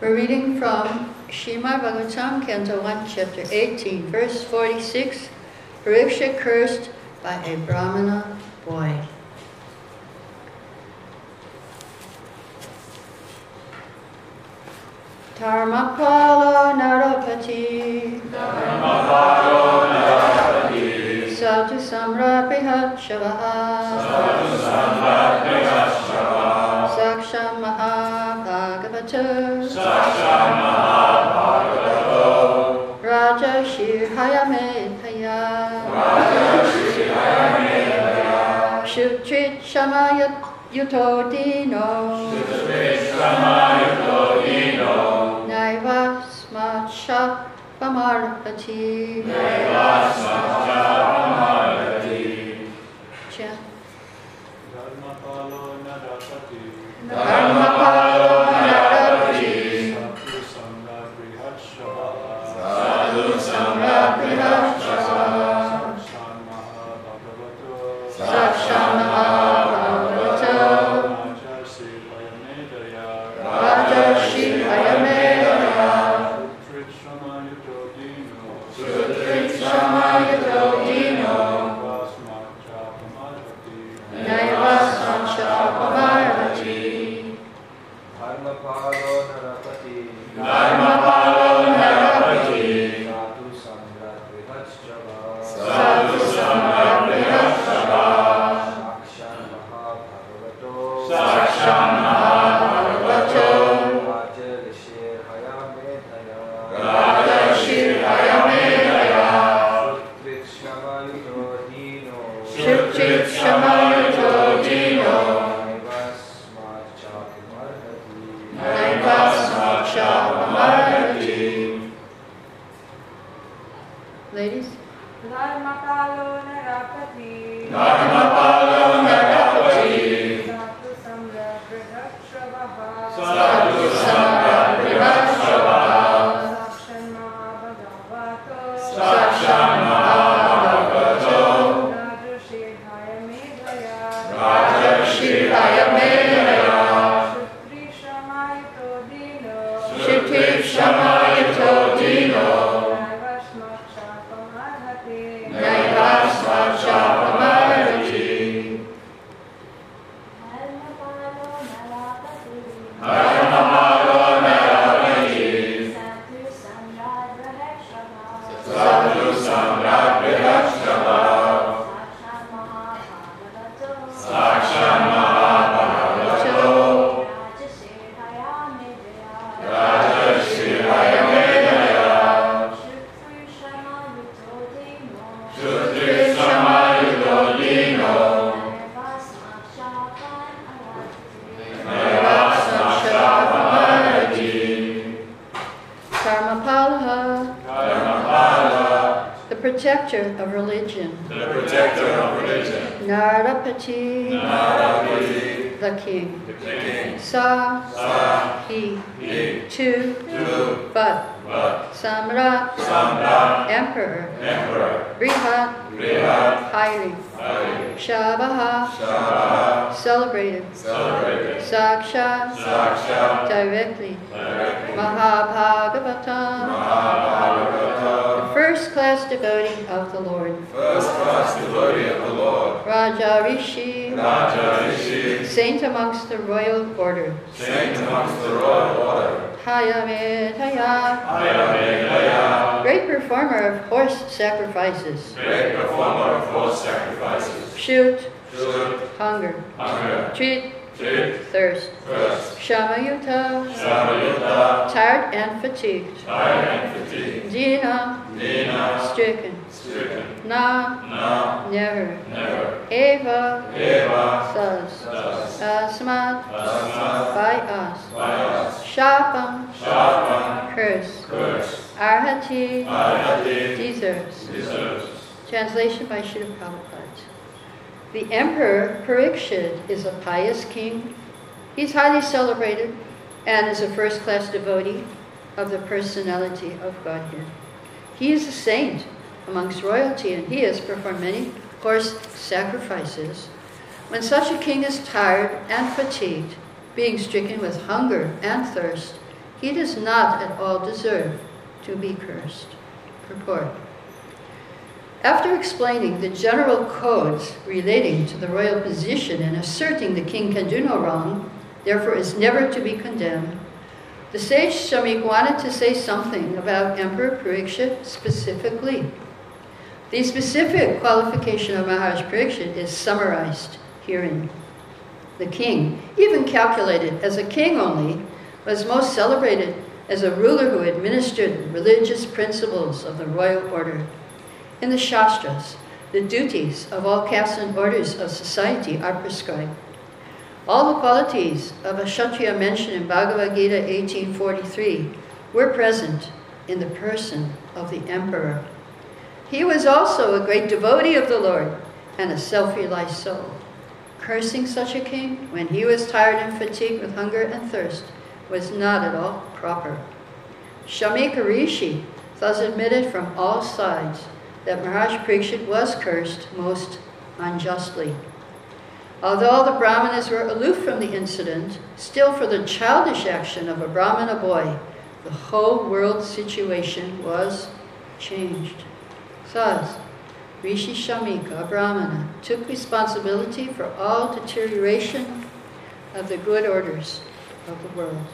We're reading from Shrimad Bhagavatam, Canto 1, Chapter 18, verse 46. Pariksha cursed by a Brahmana boy. Dharmapala Narapati Dharmapalo Narapati Sadhu Samra Prihachavaha Sadhu Samrat Priyashava Saksham Mahabhagavata Saksha Mahabhagavato Raja Shirhayamedhaya Raja Shri Hayamedhaya Shutrit Shamayat Yutodino Shamayuto Dino. Naivasmacha Pamarpati Devasmacha Pamarati Chant. Dharmapalo Narapati Dharmapalo of the Lord, First class devotee of the Lord. Raja Rishi, Raja Rishi. Saint amongst the royal order, Saint amongst the royal order. Hayamedhaya, Ayamedhaya great performer of horse sacrifices, Great performer of horse sacrifices. Shoot, Shoot. Hunger, Hunger. Treat, Thirst, First Shamayuta, Shamayuta tired and fatigued, Tired and fatigued. Dina, Dina. Stricken, Stricken. Na, Na. Never, Never. Eva, Eva. Thus, Thus. Asmat, Asmat. By us, By us. Shapam, Shapan curse, Curse. Arhati, Arhati. Deserves. Deserves. Translation by Srila Prabhupada. The Emperor Parikshit is a pious king. He's highly celebrated and is a first class devotee of the personality of Godhead. He is a saint amongst royalty and he has performed many horse sacrifices. When such a king is tired and fatigued, being stricken with hunger and thirst, he does not at all deserve to be cursed. Purport. After explaining the general codes relating to the royal position and asserting the king can do no wrong, therefore is never to be condemned, the sage Shamik wanted to say something about Emperor Parikshit specifically. The specific qualification of Maharaj Parikshit is summarized herein. The king, even calculated as a king only, was most celebrated as a ruler who administered religious principles of the royal order. In the Shastras, the duties of all castes and orders of society are prescribed. All the qualities of a Kshatriya mentioned in Bhagavad Gita 1843 were present in the person of the emperor. He was also a great devotee of the Lord and a self-realized soul. Cursing such a king when he was tired and fatigued with hunger and thirst was not at all proper. Shamika Rishi thus admitted from all sides that Maharaj Parikshit was cursed most unjustly. Although the Brahmanas were aloof from the incident, still for the childish action of a Brahmana boy, the whole world situation was changed. Thus, Rishi Shamika, a Brahmana, took responsibility for all deterioration of the good orders of the world.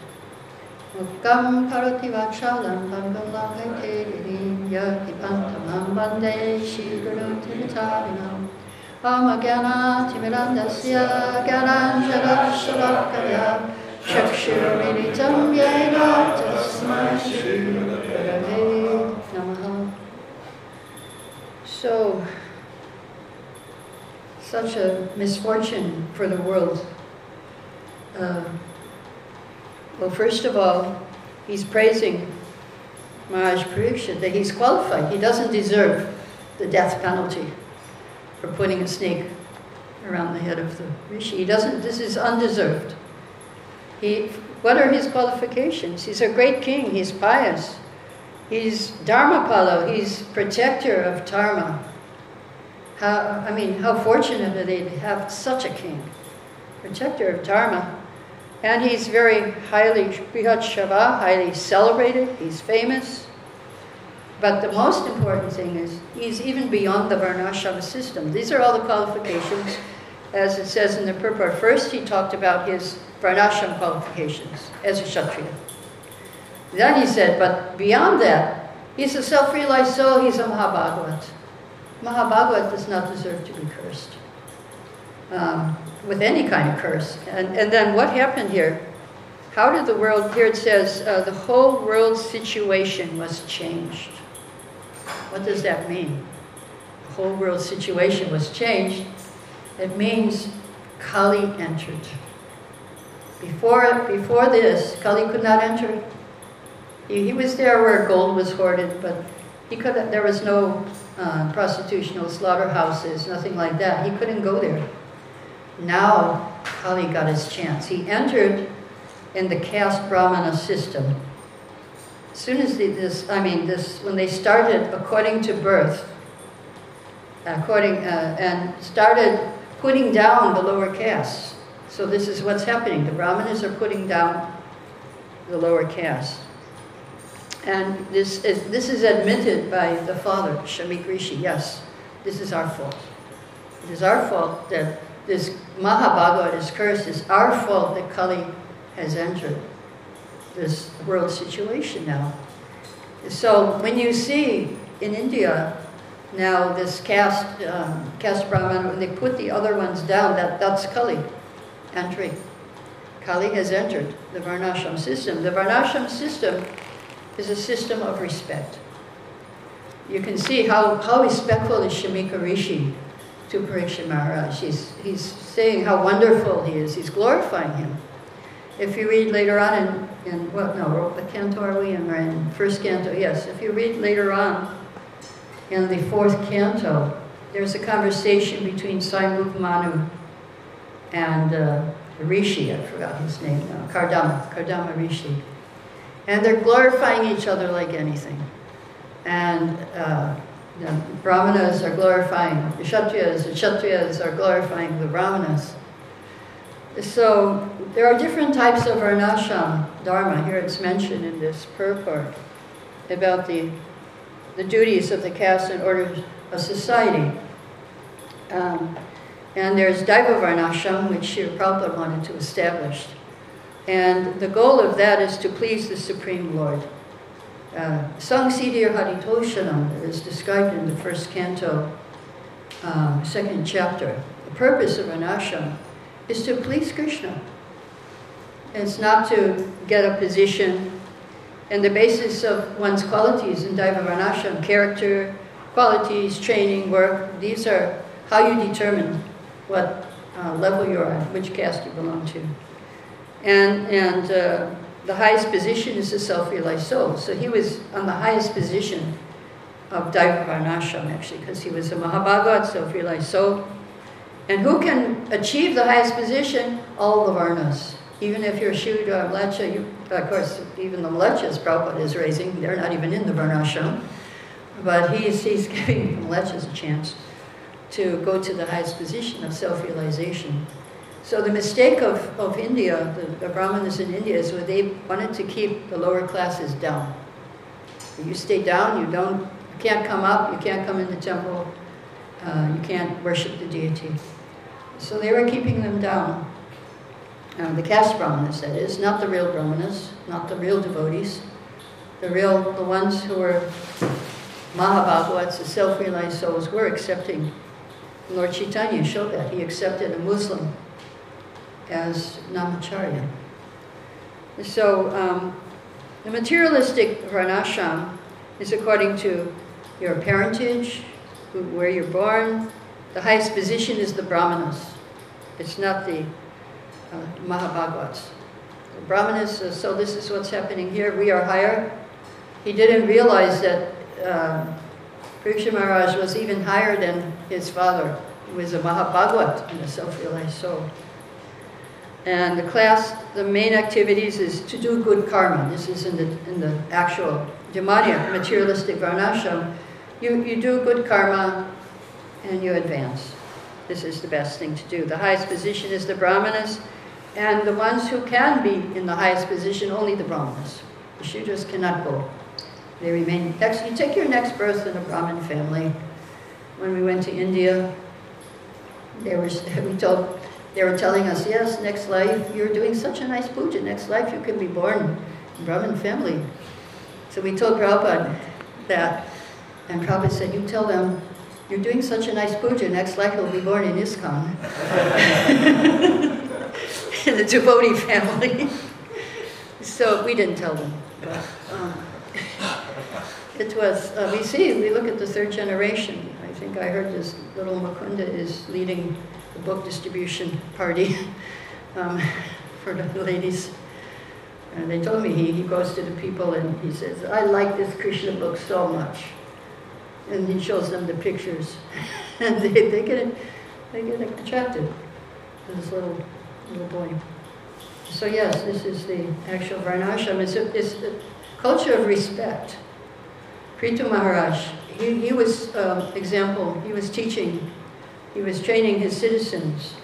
Mukam karoti vachalam pangalakaiteririm yati pantamam vande shiguru timitarinam Amagana timirandasya gyananjara chakshurumiritam yena namaha So, such a misfortune for the world. Uh, well, first of all, he's praising Maharaj Parikshit that he's qualified. He doesn't deserve the death penalty for putting a snake around the head of the rishi. He doesn't, this is undeserved. He, what are his qualifications? He's a great king, he's pious. He's Dharmapalo, he's protector of Dharma. How, I mean, how fortunate are they to have such a king, protector of Dharma. And he's very highly, Brihat Shava, highly celebrated, he's famous. But the most important thing is he's even beyond the Varnashram system. These are all the qualifications, as it says in the purport. First, he talked about his Varnashram qualifications as a Kshatriya. Then he said, but beyond that, he's a self-realized soul, he's a Mahabhagavat. Mahabhagavat does not deserve to be cursed um, with any kind of curse. And, and then what happened here? How did the world, here it says, uh, the whole world situation was changed. What does that mean? The whole world situation was changed. It means Kali entered. Before, before this, Kali could not enter. He, he was there where gold was hoarded, but he could there was no uh, prostitutional slaughterhouses, nothing like that. He couldn't go there. Now Kali got his chance. He entered in the caste Brahmana system. As soon as the, this, I mean, this, when they started according to birth, according, uh, and started putting down the lower castes. So this is what's happening. The Brahmanas are putting down the lower castes. And this is, this is admitted by the father, Shamik Rishi. Yes, this is our fault. It is our fault that this Mahabhagavat, this curse, is our fault that Kali has entered this world situation now. So when you see in India now this caste, um, caste Brahman, when they put the other ones down, that, that's Kali entering. Kali has entered the Varnashram system. The Varnashram system is a system of respect. You can see how, how respectful is Shamika Rishi to Parikshit Maharaj. He's, he's saying how wonderful he is. He's glorifying him. If you read later on in, in what, no, what canto are we in? In first canto, yes. If you read later on in the fourth canto, there's a conversation between Sai Manu and uh, Rishi, I forgot his name now, Kardama, Kardama Rishi. And they're glorifying each other like anything. And uh, the Brahmanas are glorifying the Kshatriyas, the Kshatriyas are glorifying the Brahmanas. So there are different types of Varnashram Dharma. Here it's mentioned in this purport about the, the duties of the caste and order of society. Um, and there's Daiva Varnashram, which Srila Prabhupada wanted to establish. And the goal of that is to please the Supreme Lord. Uh, Samsiddhir Haritoshanam is described in the first canto, um, second chapter. The purpose of an ashram is to please Krishna. It's not to get a position. And the basis of one's qualities in Daiva Varnashram, character, qualities, training, work, these are how you determine what uh, level you're at, which caste you belong to. And, and uh, the highest position is the self-realized soul. So he was on the highest position of Daiva Varnashram, actually, because he was a Mahabhagat, self-realized soul. And who can achieve the highest position? All the Varnas. Even if you're a Shudra, Mlecha, you, of course, even the Mlechas Prabhupada is raising, they're not even in the Varnashram. But he's, he's giving the Mlechas a chance to go to the highest position of self-realization. So the mistake of, of India, the, the Brahmanas in India, is where they wanted to keep the lower classes down. You stay down, you don't, you can't come up, you can't come in the temple, uh, you can't worship the deity. So they were keeping them down. Uh, the caste brahmanas, that is, not the real brahmanas, not the real devotees, the real, the ones who were Mahabhagavats, the self-realized souls, were accepting. Lord Chaitanya showed that. He accepted a Muslim as Namacharya. So um, the materialistic varnashram is according to your parentage, where you're born. The highest position is the brahmanas. It's not the uh, Mahabhagavats. The brahmanas, uh, so this is what's happening here. We are higher. He didn't realize that uh, Maharaj was even higher than his father. who was a Mahabhagavat and a self-realized soul. And the class, the main activities is to do good karma. This is in the, in the actual Dhamaniya, materialistic varnashram. You, you do good karma and you advance. This is the best thing to do. The highest position is the brahmanas, and the ones who can be in the highest position, only the brahmanas. The shudras cannot go. They remain, next, you take your next birth in a Brahmin family. When we went to India, they were, we told, they were telling us, yes, next life, you're doing such a nice puja, next life you can be born in Brahmin family. So we told Prabhupada that, and Prabhupada said, you tell them, you're doing such a nice puja, next life you'll be born in ISKCON. in the devotee family. so we didn't tell them. But, um, it was, uh, we see, we look at the third generation. I think I heard this little Mukunda is leading the book distribution party um, for the ladies. And they told me he, he goes to the people and he says, I like this Krishna book so much. And he shows them the pictures. and they, they, get, they get attracted to this little, little boy. So yes, this is the actual Varnashram. It's a, it's a culture of respect. Prithu Maharaj, he, he was, um, example, he was teaching, he was training his citizens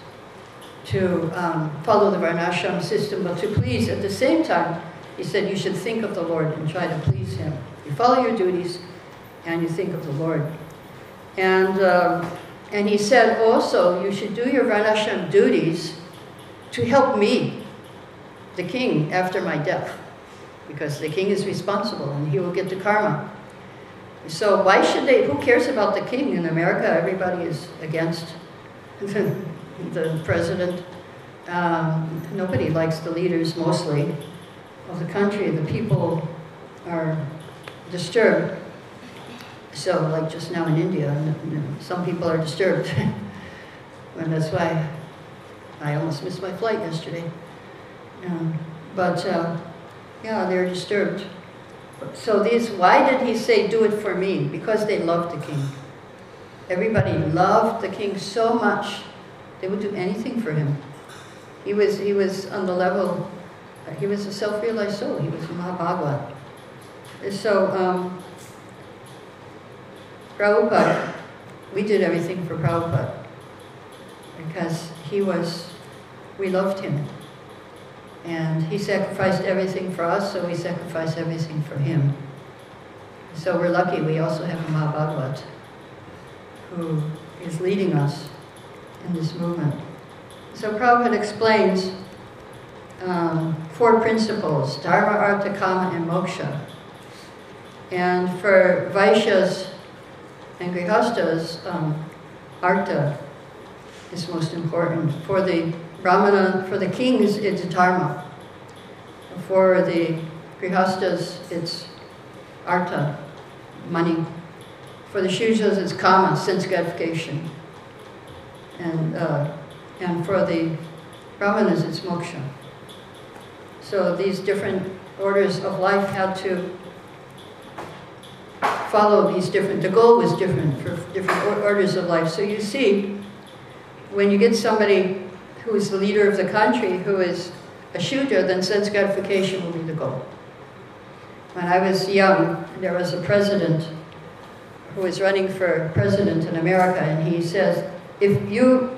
to um, follow the Varnashram system, but to please, at the same time, he said you should think of the Lord and try to please Him. You follow your duties and you think of the Lord. And, um, and he said also, you should do your Varnashram duties to help me, the king, after my death, because the king is responsible and he will get the karma. So why should they, who cares about the king in America? Everybody is against the, president. Um, nobody likes the leaders mostly of the country. The people are disturbed. So like just now in India, some people are disturbed. and that's why I almost missed my flight yesterday. Um, but uh, yeah, they're disturbed. So these, why did he say, do it for me? Because they loved the king. Everybody loved the king so much, they would do anything for him. He was, he was on the level, he was a self-realized soul. He was a Mahabhagavat. So, um, Prabhupada, we did everything for Prabhupada because he was we loved him. And he sacrificed everything for us, so we sacrifice everything for him. So we're lucky we also have a who is leading us in this movement. So Prabhupada explains um, four principles, Dharma, Artha, Kama, and Moksha. And for Vaishyas and Grihastas, um, Artha is most important. For the Brahmana, for the kings, it's Dharma. For the Grihastas, it's Artha, money. For the Shudras, it's Kama, sense gratification. And, uh, and for the Brahmanas, it's Moksha. So these different orders of life had to follow these different, the goal was different for different orders of life. So you see, when you get somebody who is the leader of the country, who is a Shudra, then sense gratification will be the goal. When I was young, there was a president who was running for president in America, and he says, if you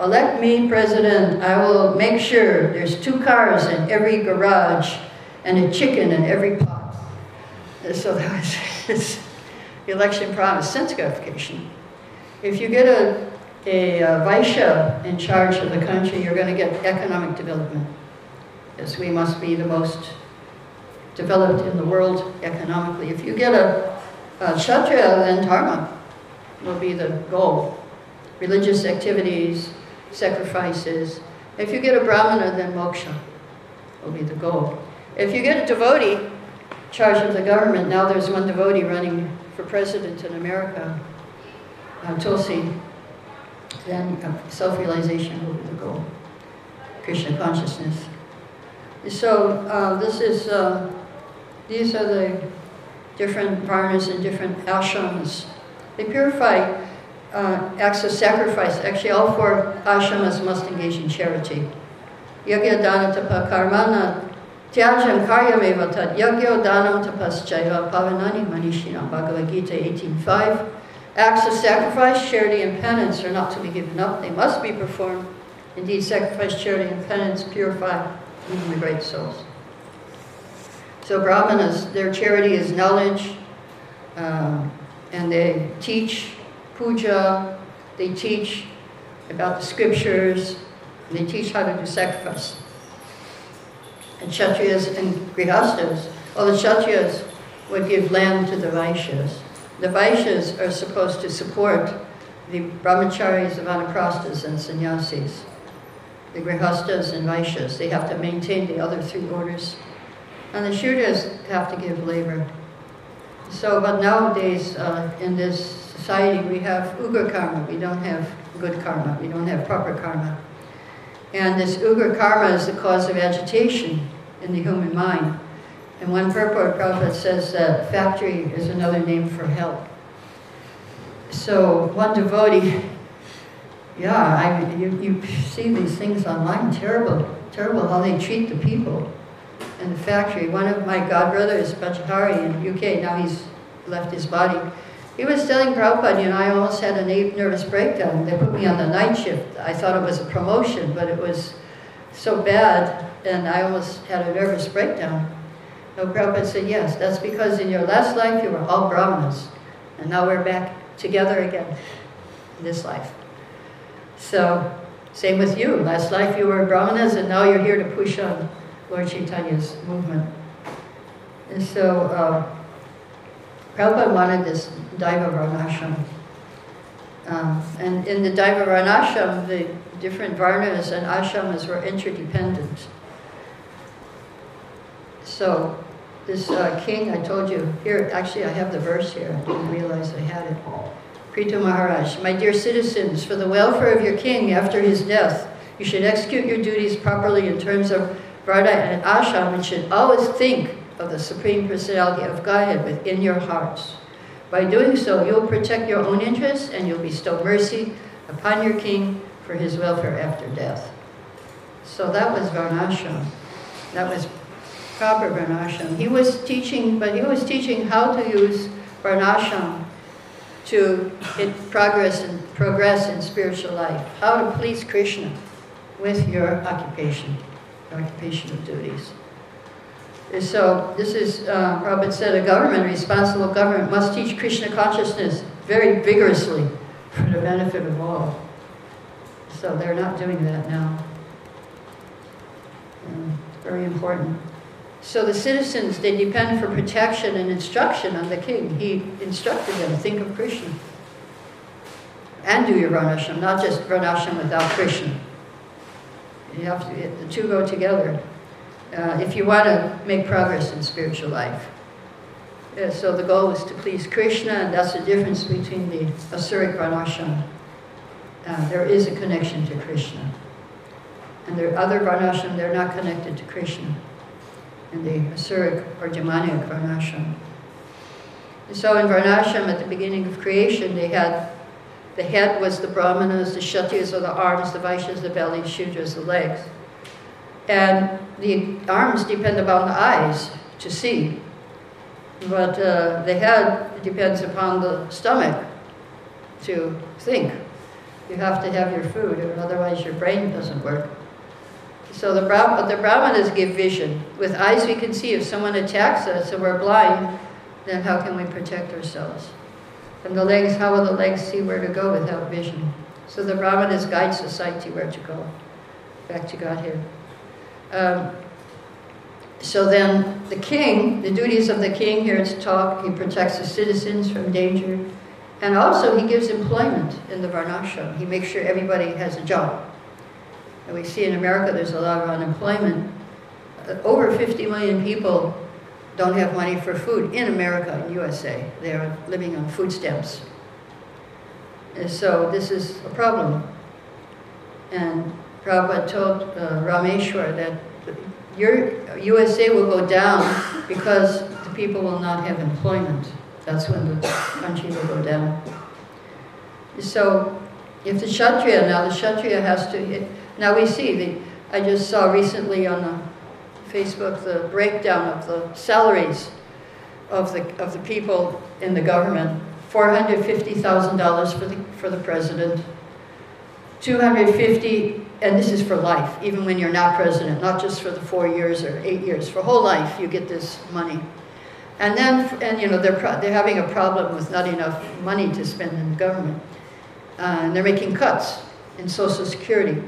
elect me president, I will make sure there's two cars in every garage and a chicken in every pot. So that was his election promise, sense gratification. If you get a, a, Vaishya in charge of the country, you're going to get economic development. Yes, we must be the most developed in the world economically. If you get a, a Kshatriya, then Dharma will be the goal. Religious activities, sacrifices. If you get a Brahmana, then moksha will be the goal. If you get a devotee, charge of the government, now there's one devotee running for president in America, uh, Tulsi, then self-realization will be the goal. Krishna consciousness. So uh, this is, uh, these are the different varnas and different ashrams. They purify uh, acts of sacrifice. Actually, all four ashramas must engage in charity. Yagya dana tapa karmana tyajam karyameva tat yagyo danam tapaschaiva pavanani manishina Bhagavad Gita 18.5 Acts of sacrifice, charity, and penance are not to be given up. They must be performed. Indeed, sacrifice, charity, and penance purify even the great souls. So Brahmanas, their charity is knowledge, um, and they teach puja, they teach about the scriptures, they teach how to do sacrifice. And Kshatriyas and Grihastas, all the Kshatriyas would give land to the Vaishyas. The Vaishyas are supposed to support the brahmacharis, the vanaprasthas, and sannyasis. The Grihastas and Vaishyas, they have to maintain the other three orders. And the Shudras have to give labor. So, but nowadays uh, in this society we have ugra karma, we don't have good karma, we don't have proper karma. And this ugra karma is the cause of agitation in the human mind. And one purport Prabhupada says that factory is another name for hell. So one devotee, yeah, I, you, you see these things online, terrible, terrible how they treat the people in the factory. One of my godbrothers, Bajahari in UK, now he's left his body, he was telling Prabhupada, you know, I almost had a nervous breakdown. They put me on the night shift. I thought it was a promotion, but it was so bad, and I almost had a nervous breakdown. So Prabhupada said, yes, that's because in your last life you were all Brahmanas, and now we're back together again in this life. So, same with you. Last life you were Brahmanas, and now you're here to push on Lord Chaitanya's movement. And so, uh, Prabhupada wanted this Daiva Varnashram. Um, and in the Daiva Varnashram, the different Varnas and Ashramas were interdependent. So this uh, king, I told you, here, actually I have the verse here, I didn't realize I had it. Prithu Maharaj, my dear citizens, for the welfare of your king after his death, you should execute your duties properly in terms of Varna and Ashram and should always think of the Supreme Personality of Godhead within your hearts. By doing so, you'll protect your own interests and you'll bestow mercy upon your king for his welfare after death. So that was Varnashram. That was proper Varnashram. He was teaching, but he was teaching how to use Varnashram to progress and progress in spiritual life, how to please Krishna. with your occupation, occupational duties. And So this is, uh, Prabhupada said, a government, a responsible government must teach Krishna consciousness very vigorously for the benefit of all. So they're not doing that now. Um, Very important. So the citizens, they depend for protection and instruction on the king. He instructed them, think of Krishna. And do your Varnashram, not just Varnashram without Krishna. You have to, the two go together. Uh, if you want to make progress in spiritual life. Yeah, so the goal is to please Krishna, and that's the difference between the Asuric Varnashram. Uh, there is a connection to Krishna. And there are other Varnashram, they're not connected to Krishna. In the Asuric or Jamanic Varnashram. So in Varnashram, at the beginning of creation, they had the head was the Brahmanas, the Kshatriyas are the arms, the Vaishyas the belly, Shudras the legs. And the arms depend upon the eyes to see. But uh, the head depends upon the stomach to think. You have to have your food, or otherwise your brain doesn't work. So the, the Brahmanas give vision. With eyes we can see. If someone attacks us and we're blind, then how can we protect ourselves? And the legs, how will the legs see where to go without vision? So the Brahmanas guide society where to go, back to Godhead. Um, so then the king, the duties of the king here to talk, he protects the citizens from danger. And also he gives employment in the Varnashram. He makes sure everybody has a job. And we see in America there's a lot of unemployment. Uh, Over 50 million people don't have money for food in America, in USA. They are living on food stamps. And so this is a problem. And Prabhupada told uh, Rameshwar that your USA will go down because the people will not have employment. That's when the country will go down. So if the Kshatriya, now the Kshatriya has to, now we see, the, I just saw recently on the Facebook the breakdown of the salaries of the, of the people in the government. $450,000 for the, for the president, 250, and this is for life, even when you're not president, not just for the four years or eight years, for whole life you get this money. And then, and you know, they're, they're having a problem with not enough money to spend in the government. Uh, and they're making cuts in Social Security.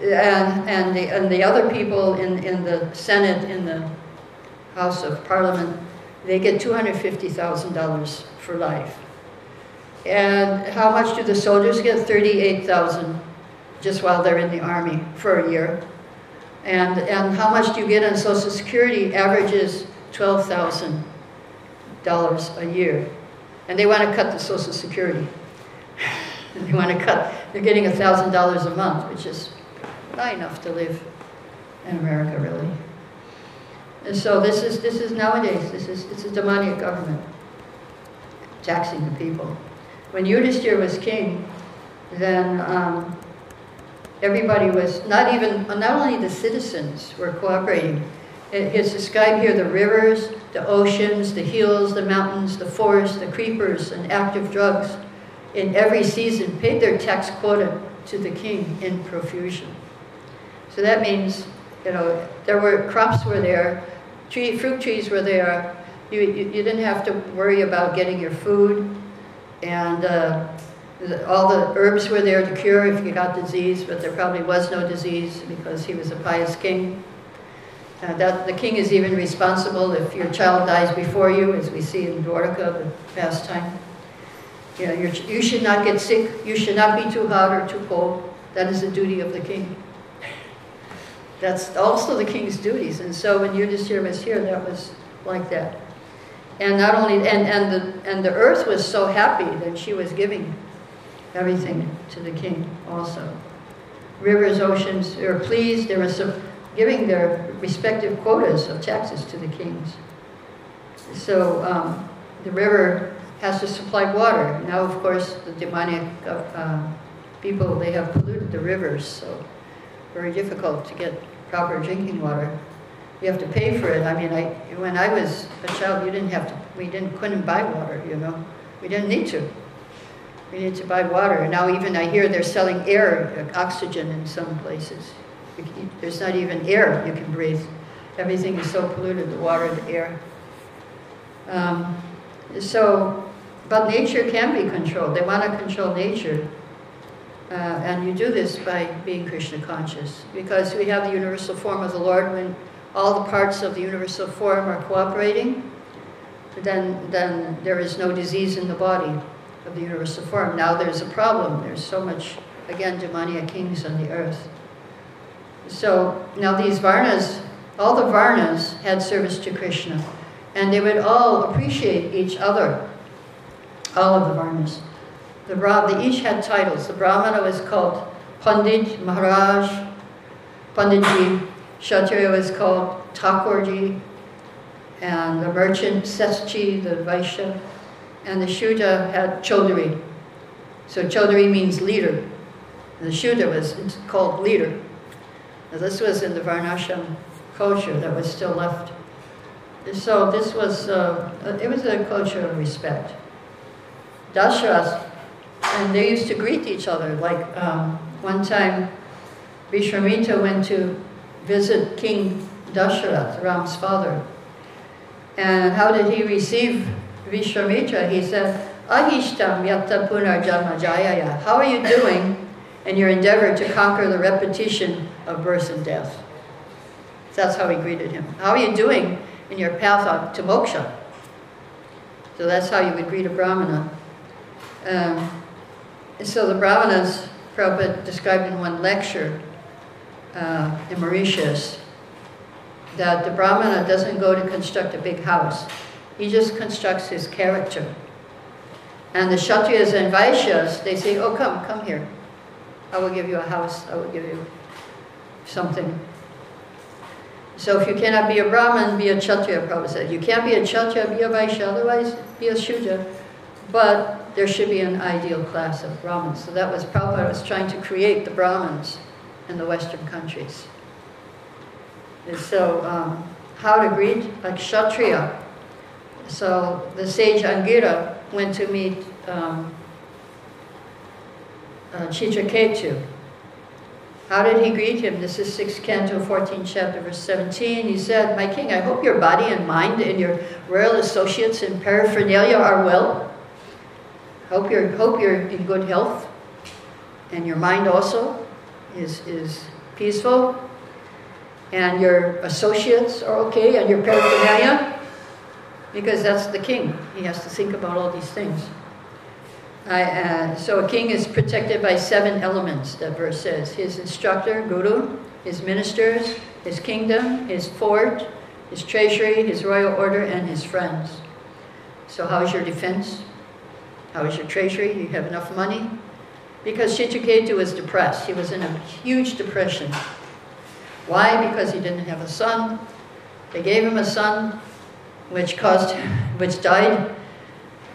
And, and, the, and the other people in, in the Senate, in the House of Parliament, they get $250,000 for life. And how much do the soldiers get? 38,000 just while they're in the army for a year. And, and how much do you get on Social Security? Averages $12,000 a year. And they want to cut the Social Security. they want to cut, they're getting $1,000 a month, which is not enough to live in America, really. And so this is, this is nowadays, this is, it's a demonic government taxing the people. When Yudhishthir was king, then um, everybody was, not even, not only the citizens were cooperating. It- It's described here the rivers, the oceans, the hills, the mountains, the forests, the creepers, and active drugs in every season paid their tax quota to the king in profusion. So that means, you know, there were, crops were there, tree, fruit trees were there, you, you, you didn't have to worry about getting your food, and uh, the, all the herbs were there to cure if you got disease, but there probably was no disease because he was a pious king. Uh, that the king is even responsible if your child dies before you, as we see in Dwarka, the pastime. You know, you should not get sick. You should not be too hot or too cold. That is the duty of the king. That's also the king's duties. And so when Yudhishthira was here, that was like that. And not only, and, and, the, and the earth was so happy that she was giving everything to the king also. Rivers, oceans, they were pleased. They were some, giving their respective quotas of taxes to the kings. So um, the river has to supply water. Now, of course, the demonic uh, people, they have polluted the rivers, so very difficult to get proper drinking water. You have to pay for it. I mean, I, when I was a child, you didn't have to, we didn't, couldn't buy water, you know. We didn't need to. We need to buy water. And now even I hear they're selling air, oxygen in some places. There's not even air you can breathe. Everything is so polluted, the water, the air. Um, so, but nature can be controlled. They want to control nature. Uh, and you do this by being Krishna conscious. Because we have the universal form of the Lord when all the parts of the universal form are cooperating, then, then there is no disease in the body of the universal form. Now there's a problem. There's so much, again, demoniac kings on the earth. So now these Varnas, all the Varnas had service to Krishna. And they would all appreciate each other, all of the Varnas. The they each had titles. The Brahmana was called Pandit Maharaj, Panditji. Kshatriya was called Thakurji, and the merchant Seschi, the Vaishya, and the Shudra had Chaudhary. So Chaudhary means leader. The Shudra was called leader. Now this was in the Varnashram culture that was still left. So this was, uh, it was a culture of respect. Dashrath, and they used to greet each other. Like um, one time, Vishwamitra went to visit King Dasharath, Ram's father. And how did he receive Vishwamitra? He said, Ahishtam yatta punar janma jayaya. How are you doing in your endeavor to conquer the repetition of birth and death? That's how he greeted him. How are you doing in your path to moksha? So that's how you would greet a brahmana. Um, so the brahmanas, Prabhupada described in one lecture uh, in Mauritius, that the brahmana doesn't go to construct a big house. He just constructs his character. And the Kshatriyas and Vaishyas, they say, oh, come, come here. I will give you a house. I will give you something. So if you cannot be a Brahmin, be a Kshatriya, Prabhupada said. You can't be a Kshatriya, be a Vaishya, otherwise be a Shudra. But there should be an ideal class of Brahmins. So that was Prabhupada was trying to create the Brahmins in the Western countries. And so um, how to greet a Kshatriya. So the sage Angira went to meet um, uh, Chitraketu. How did he greet him? This is 6th Canto, 14th chapter, verse 17. He said, My king, I hope your body and mind and your royal associates and paraphernalia are well. Hope you're, hope you're in good health. And your mind also is, is peaceful. And your associates are okay, and your paraphernalia. Because that's the king. He has to think about all these things. I, uh, so a king is protected by seven elements, that verse says. His instructor, guru, his ministers, his kingdom, his fort, his treasury, his royal order, and his friends. So how is your defense? How is your treasury? You have enough money? Because Chitraketu was depressed. He was in a huge depression. Why? Because he didn't have a son. They gave him a son, which caused, which died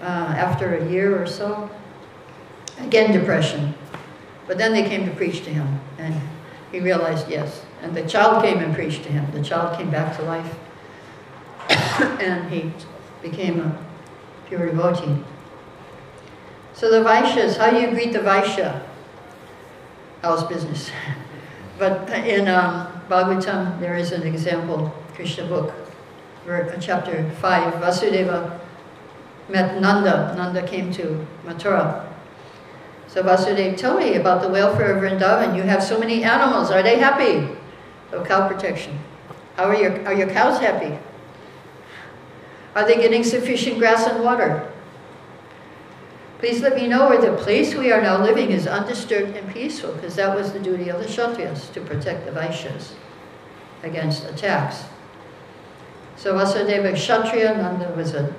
uh, after a year or so. Again, depression. But then they came to preach to him, and he realized yes. And the child came and preached to him. The child came back to life, and he became a pure devotee. So the Vaishyas, how do you greet the Vaishya? How's business? But in um, Bhagavatam, there is an example, Krishna book, chapter 5, Vasudeva met Nanda. Nanda came to Mathura. So Vasudeva, tell me about the welfare of Vrindavan. You have so many animals. Are they happy? So cow protection. How are your, are your cows happy? Are they getting sufficient grass and water? Please let me know where the place we are now living is undisturbed and peaceful, because that was the duty of the Kshatriyas, to protect the Vaishyas against attacks. So Vasudeva Kshatriya, Nanda was a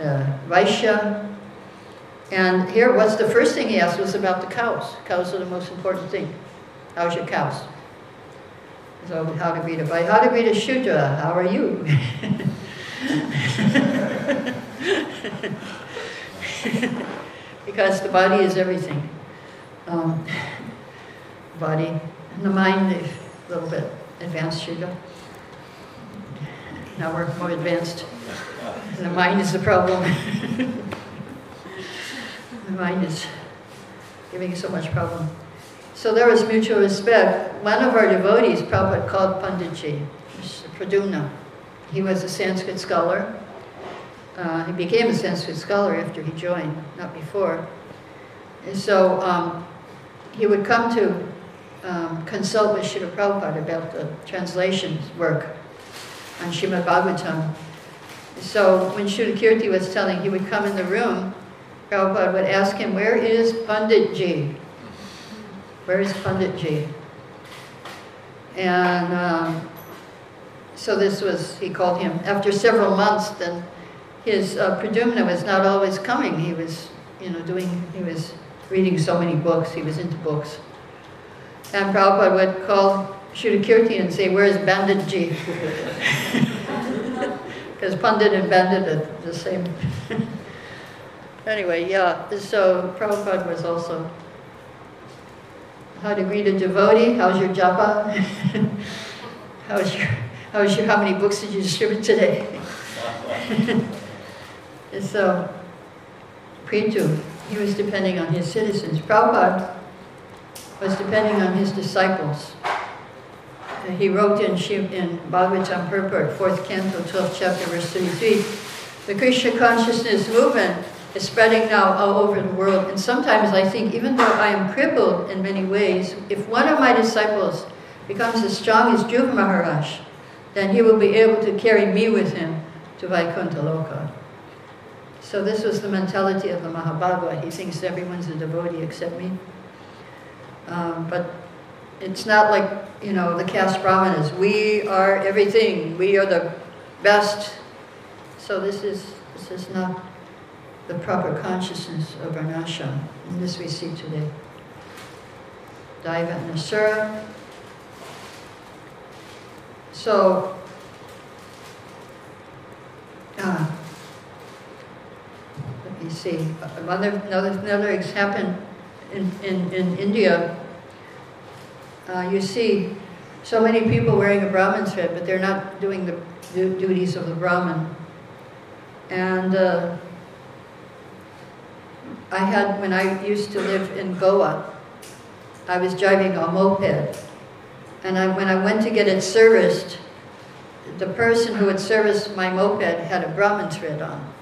uh, Vaishya. And here, what's the first thing he asked was about the cows. Cows are the most important thing. How's your cows? So how to greet a Vaishya? How to greet a Shudra? How are you? because the body is everything. Um, body and the mind, a little bit advanced Shudra. Now we're more advanced. And the mind is the problem. the mind is giving so much problem. So there was mutual respect. One of our devotees, Prabhupada called Panditji, Mr. Pradyumna. He was a Sanskrit scholar. Uh, he became a Sanskrit scholar after he joined, not before. And so um, he would come to um, consult with Srila Prabhupada about the translations work on Srimad Bhagavatam. So when Shuddhakirti was telling, he would come in the room, Prabhupada would ask him, where is Panditji? Where is Panditji? And um, so this was, he called him, after several months, then his uh, Pradyumna was not always coming. He was, you know, doing, he was reading so many books, he was into books. And Prabhupada would call Shuddhakirti and say, where's Banditji? Because Pandit and Bandit are the same. anyway, yeah, so Prabhupada was also how to greet a devotee, how's your japa? how's your, how's your, how many books did you distribute today? So, Pritu, he was depending on his citizens. Prabhupada was depending on his disciples. Uh, he wrote in, in Bhagavatam Purport, 4th canto, 12th chapter, verse 33, the Krishna consciousness movement is spreading now all over the world. And sometimes I think, even though I am crippled in many ways, if one of my disciples becomes as strong as Dhruva Maharaj, then he will be able to carry me with him to Vaikuntha Loka. So this was the mentality of the Mahabhagavad. He thinks everyone's a devotee except me. Um, but it's not like, you know, the caste brahmanas. We are everything. We are the best. So this is, this is not the proper consciousness of Varnashram. And this we see today. Daiva and Asura. So, uh, me see. Another, another, another example in, in, in India, uh, you see so many people wearing a Brahmin's head, but they're not doing the du duties of the Brahmin. And uh, I had, when I used to live in Goa, I was driving a moped. And I, when I went to get it serviced, the person who had serviced my moped had a Brahmin thread on.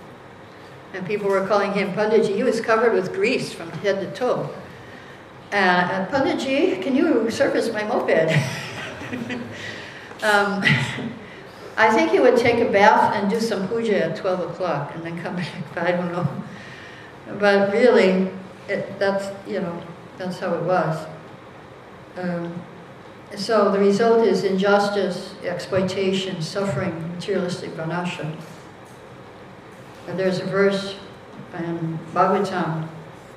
And people were calling him Panditji. He was covered with grease from head to toe. Uh, Panditji, can you service my moped? um, I think he would take a bath and do some puja at 12 o'clock and then come back, but I don't know. But really, it, that's, you know, that's how it was. Um, so the result is injustice, exploitation, suffering, materialistic vanasha. There's a verse in Bhagavatam,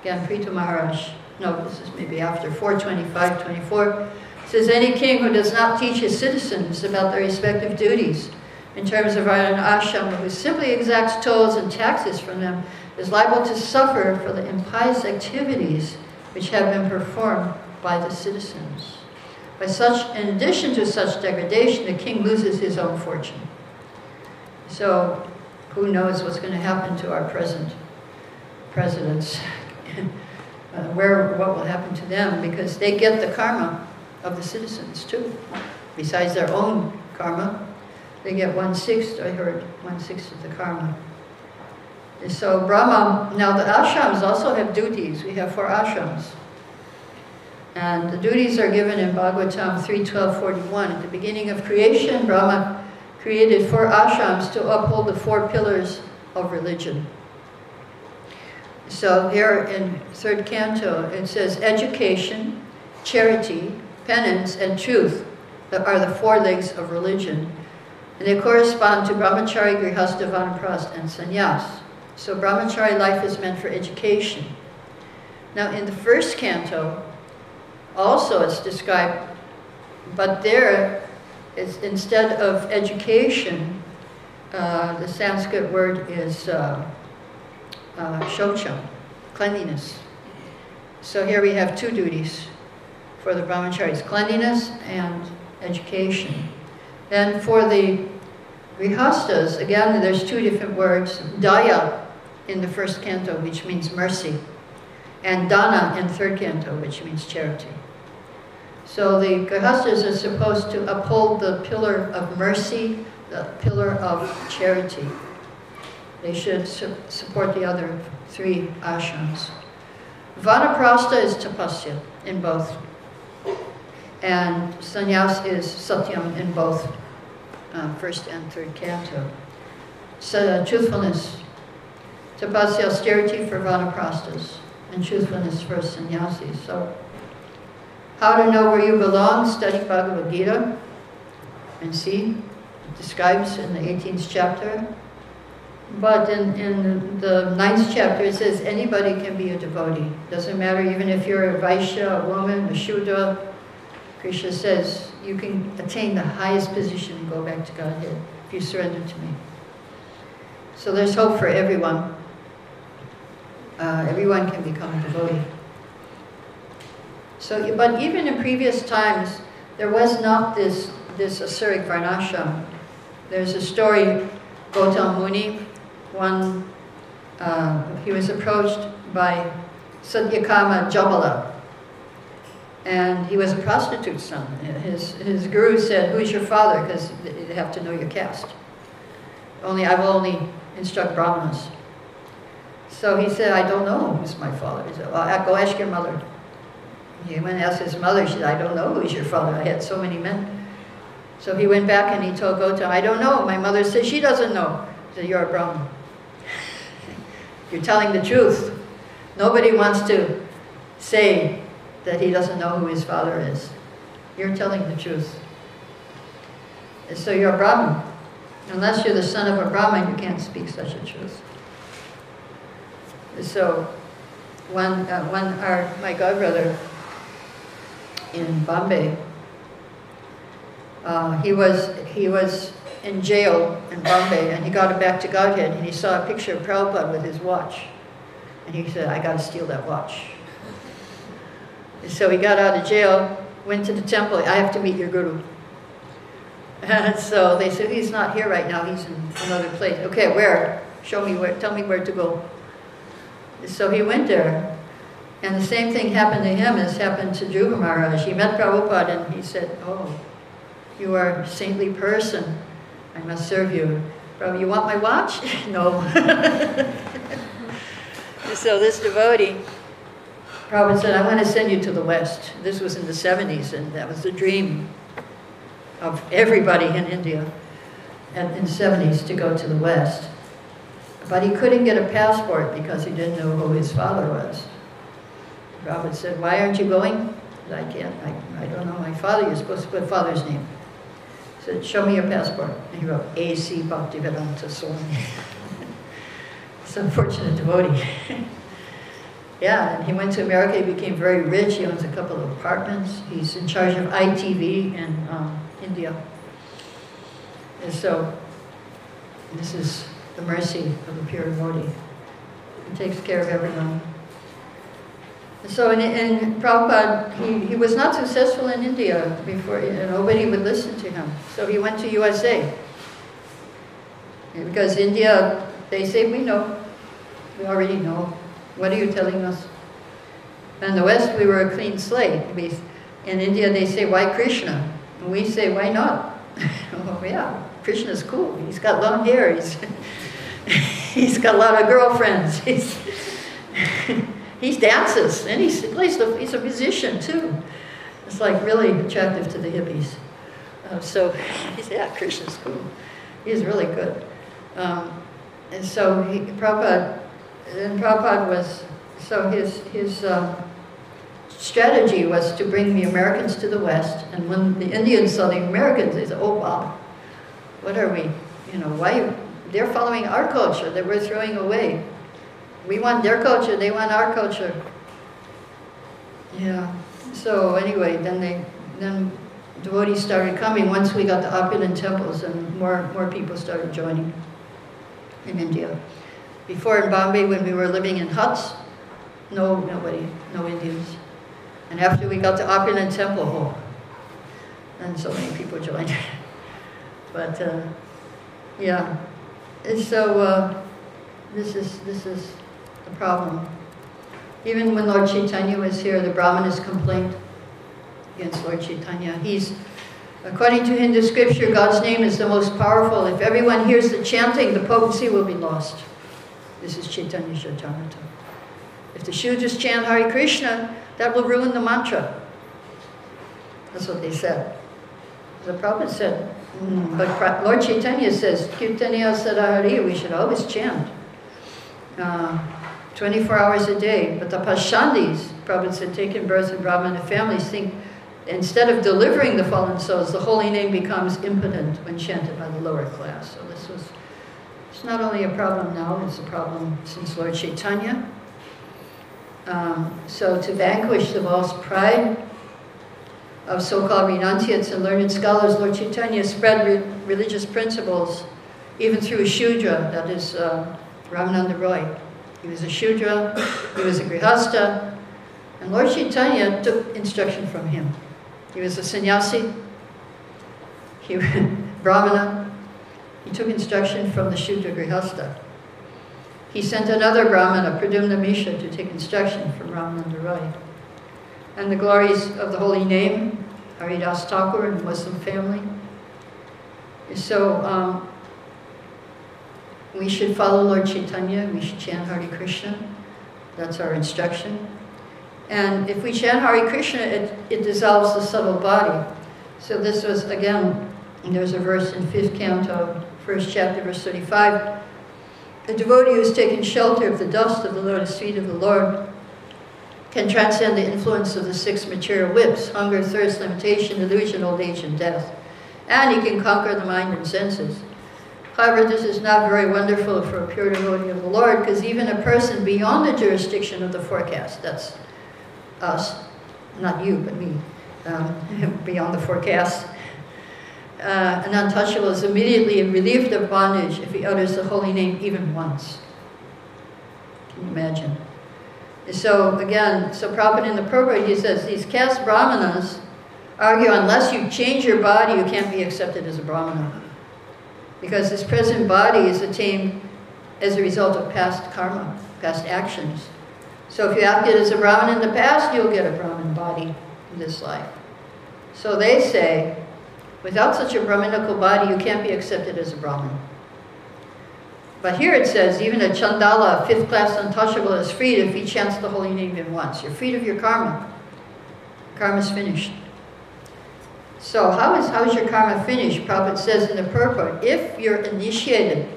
again, Prithu Maharaj, no, this is maybe after 425, 24, says, any king who does not teach his citizens about their respective duties in terms of an ashram, who simply exacts tolls and taxes from them, is liable to suffer for the impious activities which have been performed by the citizens. By such, in addition to such degradation, the king loses his own fortune. So, who knows what's going to happen to our present presidents? uh, where, what will happen to them? Because they get the karma of the citizens too. Besides their own karma, they get one sixth. I heard one sixth of the karma. So Brahma, now the ashrams also have duties. We have four ashrams. And the duties are given in Bhagavatam 3.12.41. At the beginning of creation, Brahma created four ashrams to uphold the four pillars of religion. So here in third canto, it says education, charity, penance, and truth are the four legs of religion. And they correspond to brahmachari, grihastha, vanaprastha, and sannyas. So brahmachari life is meant for education. Now in the first canto, also it's described, but there, is, instead of education, uh, the Sanskrit word is uh, uh, shocha, cleanliness. So here we have two duties for the brahmacharis, cleanliness and education. And for the grihastas, again, there's two different words. Daya in the first canto, which means mercy. and dana in third canto, which means charity. So the grihastas are supposed to uphold the pillar of mercy, the pillar of charity. They should su- support the other three ashrams. Vanaprastha is tapasya in both. And sannyas is satyam in both uh, first and third canto. So, truthfulness. Tapasya, austerity for vanaprasthas, and truthfulness for sannyasis. So, how to know where you belong? Study Bhagavad Gita and see. It describes in the 18th chapter. But in, in the ninth chapter, it says anybody can be a devotee. Doesn't matter even if you're a Vaishya, a woman, a Shudra. Krishna says you can attain the highest position and go back to Godhead if you surrender to me. So there's hope for everyone. Uh, everyone can become a devotee. So, but even in previous times, there was not this, this Asuric Varnashram. There's a story, Gautam Muni, one, uh, he was approached by Satyakama Jabala, and he was a prostitute's son. His, his guru said, who's your father? Because you have to know your caste. Only, I will only instruct brahmanas. So he said, I don't know who's my father. He said, well, go ask your mother. He went and asked his mother. She said, I don't know who's your father. I had so many men. So he went back and he told Gautam, I don't know. My mother said, she doesn't know. He said, you're a Brahmin. you're telling the truth. Nobody wants to say that he doesn't know who his father is. You're telling the truth. And so you're a Brahmin. Unless you're the son of a Brahmin, you can't speak such a truth. So, one, uh, one our, my godbrother in Bombay, uh, he was he was in jail in Bombay, and he got it back to Godhead, and he saw a picture of Prabhupada with his watch, and he said, "I got to steal that watch." And so he got out of jail, went to the temple. I have to meet your guru. And so they said, he's not here right now. He's in another place. Okay, where? Show me where. Tell me where to go. So he went there. And the same thing happened to him as happened to Dhruva Maharaj. He met Prabhupada and he said, oh, you are a saintly person. I must serve you. Prabhupada, you want my watch? no. so this devotee, Prabhupada said, I want to send you to the West. This was in the 70s, and that was the dream of everybody in India in the 70s to go to the West. But he couldn't get a passport because he didn't know who his father was. Prabhupada said, why aren't you going? I can't, I, I don't know my father. You're supposed to put father's name. He said, show me your passport. And he wrote, A.C. Bhaktivedanta Swami. Some fortunate devotee. yeah, and he went to America. He became very rich. He owns a couple of apartments. He's in charge of ITV in um, India. And so, this is the mercy of the pure devotee. He takes care of everyone. So in, in Prabhupada, he, he was not successful in India before, and nobody would listen to him. So he went to USA. Because India, they say, we know. We already know. What are you telling us? In the West, we were a clean slate. In India, they say, why Krishna? And we say, why not? oh, yeah, Krishna's cool. He's got long hair. He's, he's got a lot of girlfriends. He's, he dances, and he plays the, he's a musician too. It's like really attractive to the hippies. Uh, so he said, yeah, Krishna's cool. He's really good. Um, and so he, Prabhupada, and Prabhupada was, so his, his um, strategy was to bring the Americans to the West, and when the Indians saw the Americans, they said, oh wow, what are we, you know, why, they're following our culture that we're throwing away. We want their culture, they want our culture. Yeah. So anyway, then they then devotees started coming once we got the opulent temples and more more people started joining in India. Before in Bombay when we were living in huts, no nobody, no Indians. And after we got the opulent temple, oh, and so many people joined. but uh, yeah. And so uh, this is this is problem. Even when Lord Chaitanya was here, the Brahmanas complained against Lord Chaitanya. He's, according to Hindu scripture, God's name is the most powerful. If everyone hears the chanting, the potency will be lost. This is Chaitanya Charitamrita. If the Shudras chant Hare Krishna, that will ruin the mantra. That's what they said. The Prabhupada said, mm, but Lord Chaitanya says, Kirtaniya Sadahari, we should always chant. Uh, 24 hours a day. But the Pashandis, Prabhupada said, taking birth in Brahmana families, think instead of delivering the fallen souls, the holy name becomes impotent when chanted by the lower class. So this was, it's not only a problem now, it's a problem since Lord Chaitanya. Um, so to vanquish the false pride of so-called renunciates and learned scholars, Lord Chaitanya spread re religious principles even through Shudra, that is uh, Ramananda Roy. He was a Shudra, he was a Grihasta, and Lord Chaitanya took instruction from him. He was a sannyasi, he Brahmana. He took instruction from the Shudra Grihasta. He sent another Brahmana, Pradyumna Mishra, to take instruction from Ramananda Roy. And the glories of the holy name, Haridas Thakur and Muslim family. So um, we should follow Lord Chaitanya, we should chant Hare Krishna. That's our instruction. And if we chant Hare Krishna, it, it dissolves the subtle body. So this was, again, there's a verse in 5th canto, 1st chapter, verse 35. The devotee who has taken shelter of the dust of the lotus feet of the Lord can transcend the influence of the six material whips, hunger, thirst, limitation, illusion, old age, and death. And he can conquer the mind and senses. However, this is not very wonderful for a pure devotee of the Lord, because even a person beyond the jurisdiction of the forecast, that's us, not you, but me, um, beyond the forecast, uh, an untouchable is immediately relieved of bondage if he utters the holy name even once. Can you imagine? So again, so Prabhupada in the purport, he says, these caste brahmanas argue unless you change your body, you can't be accepted as a brahmana. Because this present body is attained as a result of past karma, past actions. So if you acted as a brahmin in the past, you'll get a brahmin body in this life. So they say, without such a brahminical body, you can't be accepted as a brahmin. But here it says, even a chandala, fifth class untouchable, is freed if he chants the holy name in once. You're freed of your karma. Karma's finished. So how is, how is your karma finished? Prabhupada says in the purport, if you're initiated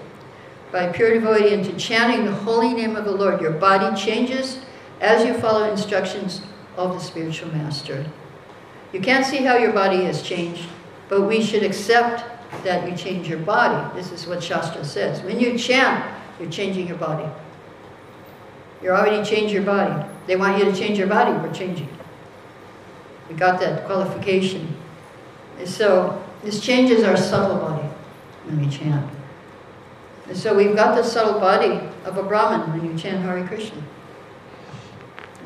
by pure devotee into chanting the holy name of the Lord, your body changes as you follow instructions of the spiritual master. You can't see how your body has changed, but we should accept that you change your body. This is what Shastra says. When you chant, you're changing your body. You're already changed your body. They want you to change your body, we're changing. We got that qualification. So this changes our subtle body when we chant. And so we've got the subtle body of a Brahmin when you chant Hare Krishna.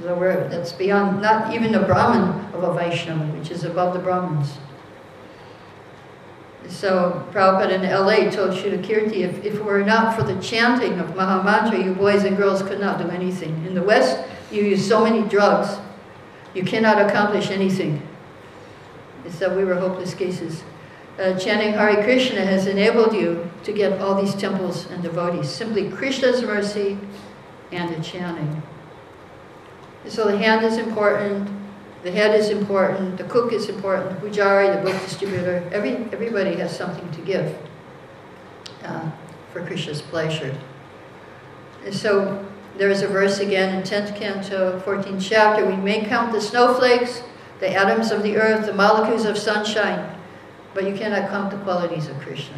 So that's beyond, not even the Brahmin of a Vaishnava, which is above the Brahmins. So Prabhupada in LA told Shuddha if, if it were not for the chanting of Mahamantra, you boys and girls could not do anything. In the West, you use so many drugs, you cannot accomplish anything. That we were hopeless cases. Uh, chanting Hare Krishna has enabled you to get all these temples and devotees. Simply Krishna's mercy and the chanting. So the hand is important, the head is important, the cook is important, Pujari, the book distributor, every, everybody has something to give uh, for Krishna's pleasure. And so there is a verse again in 10th canto, 14th chapter, we may count the snowflakes, the atoms of the earth, the molecules of sunshine, but you cannot count the qualities of Krishna.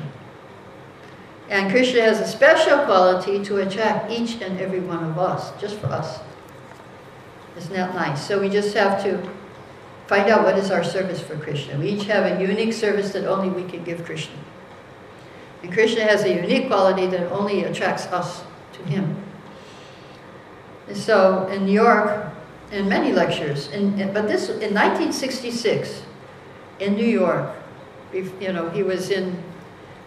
And Krishna has a special quality to attract each and every one of us, just for us. Isn't that nice? So we just have to find out what is our service for Krishna. We each have a unique service that only we can give Krishna. And Krishna has a unique quality that only attracts us to him. And so in New York, in many lectures, but this in 1966, in New York, you know, he was in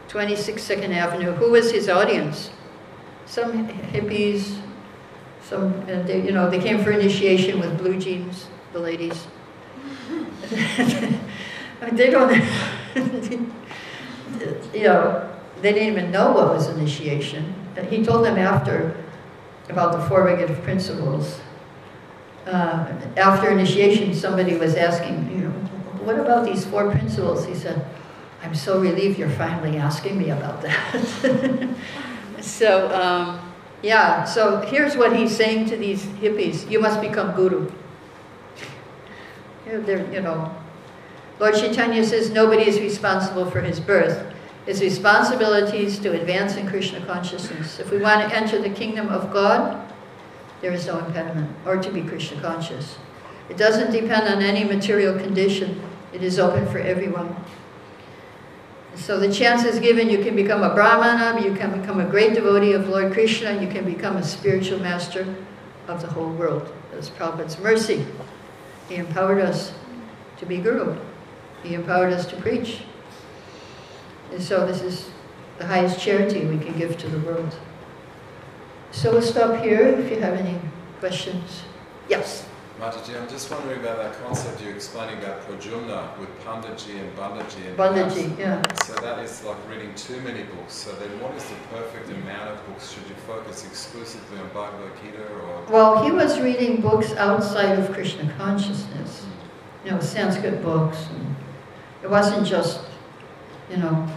26 Second Avenue. Who was his audience? Some hippies, Some, and they, you know, they came for initiation with blue jeans, the ladies. they don't, you know, they didn't even know what was initiation. He told them after about the four regulative principles. Uh, after initiation, somebody was asking, you know, what about these four principles? He said, I'm so relieved you're finally asking me about that. so, um, yeah, so here's what he's saying to these hippies you must become guru. You know, they're, you know, Lord Chaitanya says nobody is responsible for his birth. His responsibility is to advance in Krishna consciousness. If we want to enter the kingdom of God, there is no impediment, or to be Krishna conscious. It doesn't depend on any material condition. It is open for everyone. So the chance is given, you can become a brahmana, you can become a great devotee of Lord Krishna, you can become a spiritual master of the whole world. That's Prabhupada's mercy. He empowered us to be guru. He empowered us to preach. And so this is the highest charity we can give to the world. So we'll stop here if you have any questions. Yes. Mataji, I'm just wondering about that concept you're explaining about Pradyumna with Panditji and Bandaji. And Bandaji, yeah. So that is like reading too many books. So then what is the perfect amount of books? Should you focus exclusively on Bhagavad Gita or... Well, he was reading books outside of Krishna consciousness. Hmm. You know, Sanskrit books. And it wasn't just, you know,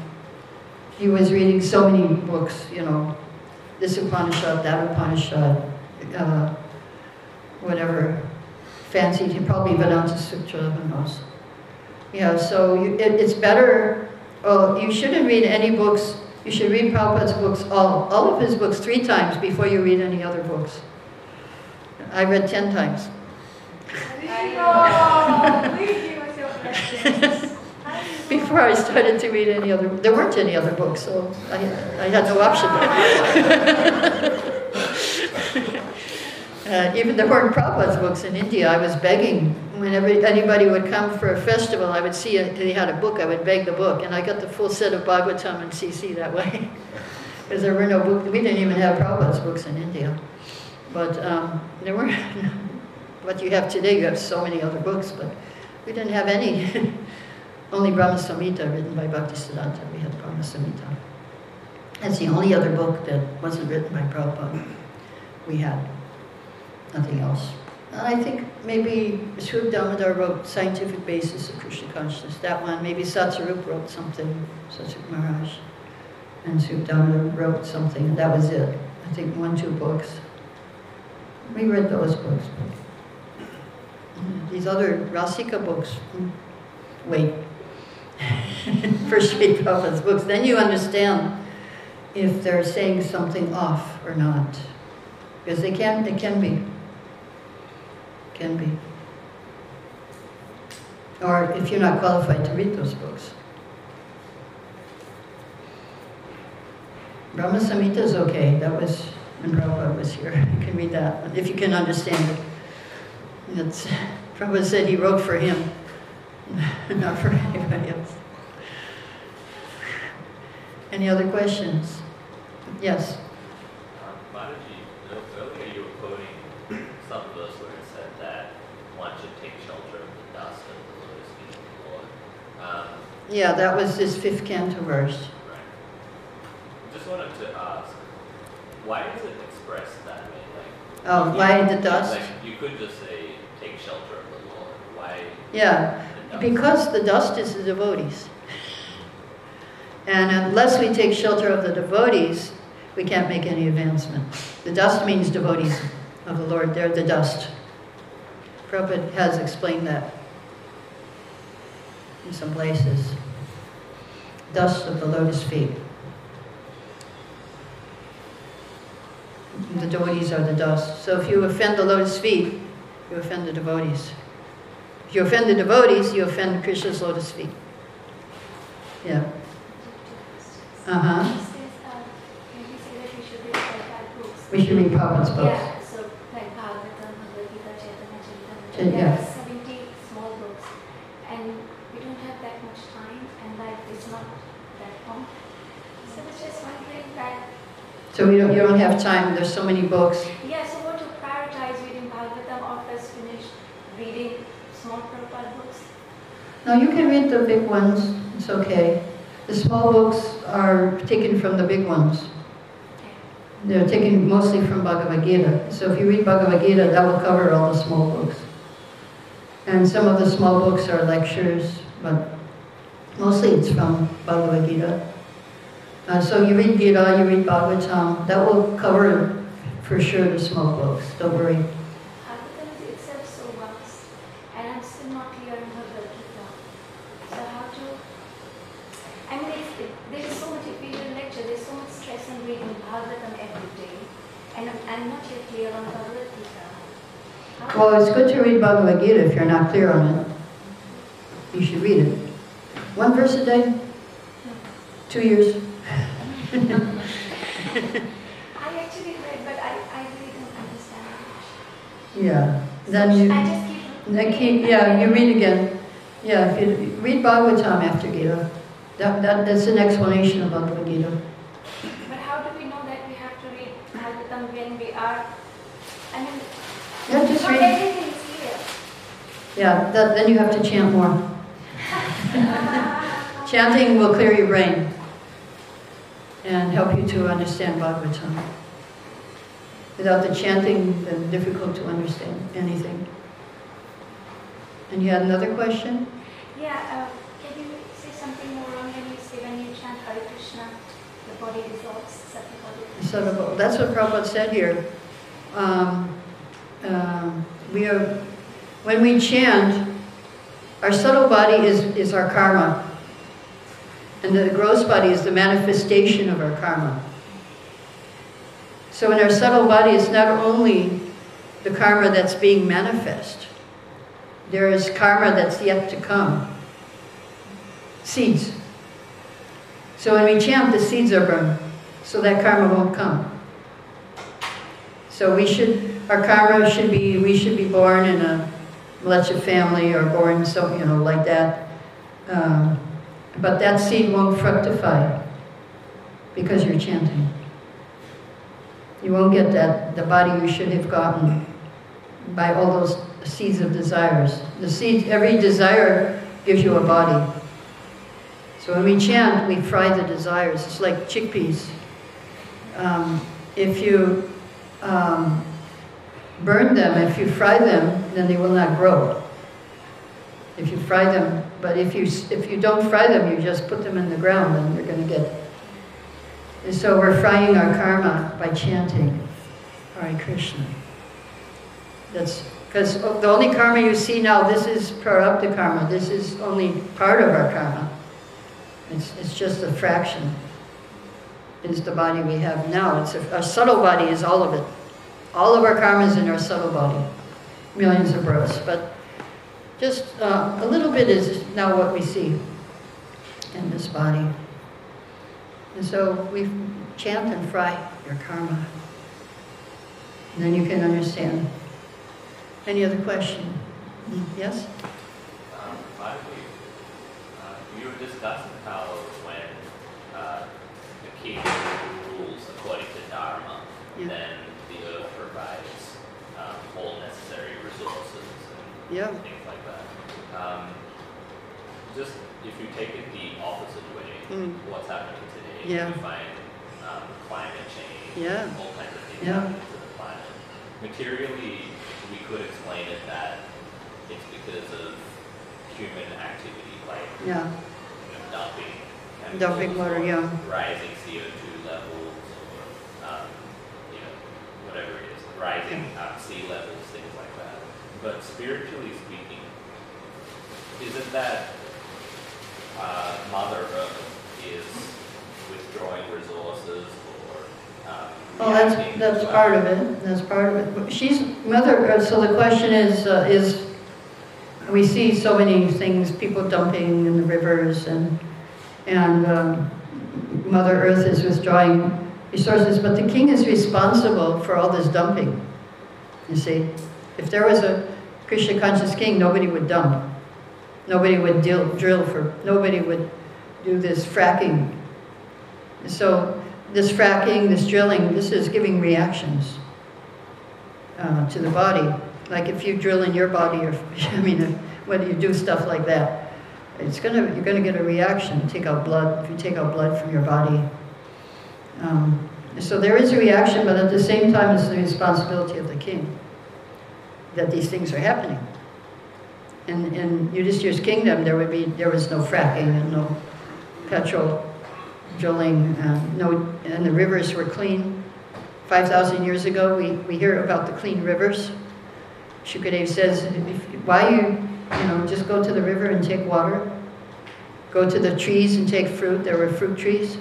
he was reading so many books, you know, this Upanishad, that Upanishad, uh, whatever, fancied him, probably Vedanta Sutra, who knows. Yeah, so you, it, it's better, well, you shouldn't read any books, you should read Prabhupada's books, all, all of his books, three times before you read any other books. I read ten times. Before I started to read any other, there weren't any other books, so I, I had no option. uh, even there weren't Prabhupada's books in India. I was begging. Whenever anybody would come for a festival, I would see a, he had a book, I would beg the book, and I got the full set of Bhagavatam and CC that way. Because there were no books, we didn't even have Prabhupada's books in India. But um, there were, what you have today, you have so many other books, but we didn't have any. Only Brahma Samhita written by Bhaktisiddhanta. We had Brahma Samhita. That's the only other book that wasn't written by Prabhupada. We had nothing else. And I think maybe Swarup Damodar wrote Scientific Basis of Krishna Consciousness. That one. Maybe Satsvarup wrote something, Satsvarup Maharaj. And Swarup Damodar wrote something, and that was it. I think one, two books. We read those books. These other Rasika books, mm, wait. First read Prabhupada's books, then you understand if they're saying something off or not. Because they can, they can be. Can be. Or if you're not qualified to read those books. Brahma Samhita is okay. That was when Prabhupada was here. You can read that if you can understand it. That's, Prabhupada said he wrote for him, not for anybody else. Any other questions? Yes. Um, earlier you were quoting some verse where it said that one should take shelter of the dust of the lotus feet of the Lord. Um, Yeah, that was his fifth canto verse. right. Just wanted to ask, why is it expressed that way? Like, Oh, why the dust? Like, you could just say, take shelter of the Lord. Why Yeah, the because the dust is the devotees. And unless we take shelter of the devotees, we can't make any advancement. The dust means devotees of the Lord, they're the dust. Prabhupada has explained that in some places. Dust of the lotus feet. The devotees are the dust. So if you offend the lotus feet, you offend the devotees. If you offend the devotees, you offend Krishna's lotus feet. Yeah. Uh huh. Um, we should read Bhagavad books. We should read books. Yeah, so like Bhagavatam, Bhagavad Gita, Chaitanya, Chaitanya. There are 70 small books. And we don't have that much time, and life is not that long. So it's just one thing that. So we don't, you don't have time, there's so many books. Yeah, so what to prioritize reading Bhagavatam or first finish reading small Prabhupada books? No, you can read the big ones, it's okay. The small books are taken from the big ones. They're taken mostly from Bhagavad Gita. So if you read Bhagavad Gita, that will cover all the small books. And some of the small books are lectures, but mostly it's from Bhagavad Gita. Uh, so you read Gita, you read Bhagavatam, that will cover for sure the small books. Don't worry. Bhagavatam is itself so vast, and I'm still not clear on Bhagavad Gita. So how to, I mean, it's, it, there is so much, if we do lecture, there's so much stress on reading Bhagavatam every day, and I'm, I'm not yet clear on Bhagavad Gita. How- Well, it's good to read Bhagavad Gita if you're not clear on it. You should read it. One verse a day, two years. I actually read, but I, I really don't understand much. Yeah. Then you. I just keep. Then keep, yeah, you read again. Yeah, if you read Bhagavatam after Gita. That, that, that's an explanation of Bhagavad Gita. But how do we know that we have to read Bhagavatam when we are, I mean, Yeah, just not read. everything is here. Yeah, that, then you have to chant more. Chanting will clear your brain and help you to understand Bhagavatam. Without the chanting, then difficult to understand anything. And you had another question? Yeah, uh, can you say something more on when you say when you chant Hare Krishna, the body dissolves, subtle body of, that's what Prabhupada said here. Um, um, we are, when we chant, our subtle body is, is our karma. And the gross body is the manifestation of our karma. So in our subtle body, it's not only the karma that's being manifest. There is karma that's yet to come. Seeds. So when we chant, the seeds are burned so that karma won't come. So we should, our karma should be, we should be born in a Mlecha family or born so, you know, like that. Um, but that seed won't fructify because you're chanting. You won't get that, the body you should have gotten by all those seeds of desires. The seeds, every desire gives you a body. So when we chant, we fry the desires. It's like chickpeas. Um, if you um, burn them, if you fry them, then they will not grow. If you fry them, but if you if you don't fry them, you just put them in the ground, then you're going to get. And so we're frying our karma by chanting Hare Krishna. That's because the only karma you see now, this is prarabdha karma. This is only part of our karma. It's, it's just a fraction. It's the body we have now. It's a, subtle body is all of it. All of our karma is in our subtle body. Millions of births. But just uh, a little bit is now what we see in this body. And so we chant and fry your karma. And then you can understand. Any other question? Yes? Um, uh, you were discussing how when uh, the king rules according to Dharma, Yeah. then provides um, all necessary resources and Yeah. things like that. Um, just if you take it the opposite way, Mm. what's happening today, Yeah. we find um, climate change, Yeah. all kinds of things Yeah. happening to the planet. Materially, we could explain it that it's because of human activity, like Yeah. you know, dumping Dumping water, yeah. rising CO2 levels, or um, you know, whatever it is, rising um, sea levels, things like that. But spiritually speaking, isn't that uh, Mother Earth is withdrawing resources or um, Well, that's, that's uh, part of it, that's part of it. She's, mother, uh, so the question is, uh, is, we see so many things, people dumping in the rivers and, and um, Mother Earth is withdrawing resources, but the king is responsible for all this dumping, you see. If there was a Krishna conscious king, nobody would dump. Nobody would deal, drill for, nobody would do this fracking. So this fracking, this drilling, this is giving reactions uh, to the body. Like if you drill in your body, or I mean, if whether you do stuff like that. It's gonna, you're gonna get a reaction, take out blood, if you take out blood from your body. Um, so there is a reaction, but at the same time, it's the responsibility of the king that these things are happening. In, in Yudhishthir's kingdom, there would be, there was no fracking and no petrol drilling, and no, and the rivers were clean. 5,000 years ago, we, we hear about the clean rivers. Shukadev says, why you, you know, just go to the river and take water. Go to the trees and take fruit. There were fruit trees.